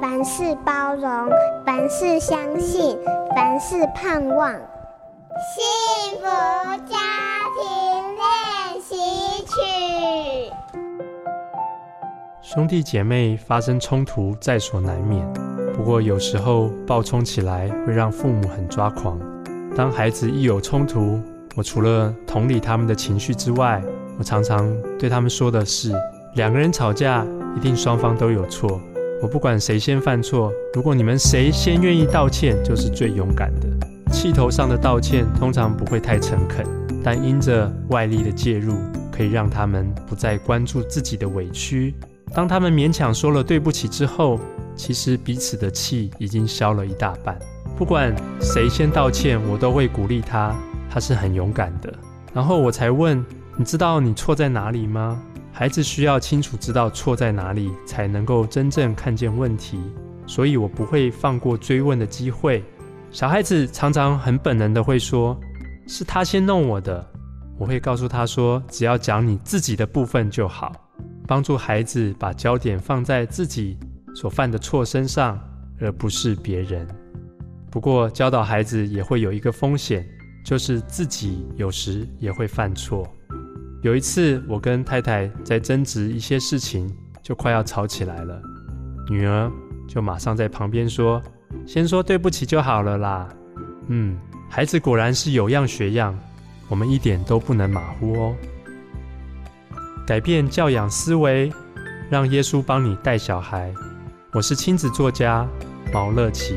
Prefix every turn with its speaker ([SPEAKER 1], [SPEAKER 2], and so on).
[SPEAKER 1] 凡事包容，凡事相信，凡事盼望。幸福家庭练习曲。
[SPEAKER 2] 兄弟姐妹发生冲突在所难免，不过有时候暴冲起来会让父母很抓狂。当孩子一有冲突，我除了同理他们的情绪之外，我常常对他们说的是：两个人吵架，一定双方都有错。我不管谁先犯错，如果你们谁先愿意道歉，就是最勇敢的。气头上的道歉通常不会太诚恳，但因着外力的介入，可以让他们不再关注自己的委屈。当他们勉强说了对不起之后，其实彼此的气已经消了一大半。不管谁先道歉，我都会鼓励他，他是很勇敢的。然后我才问：你知道你错在哪里吗？孩子需要清楚知道错在哪里，才能够真正看见问题。所以我不会放过追问的机会。小孩子常常很本能的会说：“是他先弄我的。”我会告诉他说：“只要讲你自己的部分就好。”帮助孩子把焦点放在自己所犯的错身上，而不是别人。不过教导孩子也会有一个风险，就是自己有时也会犯错。有一次，我跟太太在争执一些事情，就快要吵起来了。女儿就马上在旁边说：“先说对不起就好了啦。”嗯，孩子果然是有样学样，我们一点都不能马虎哦。改变教养思维，让耶稣帮你带小孩。我是亲子作家毛乐祈。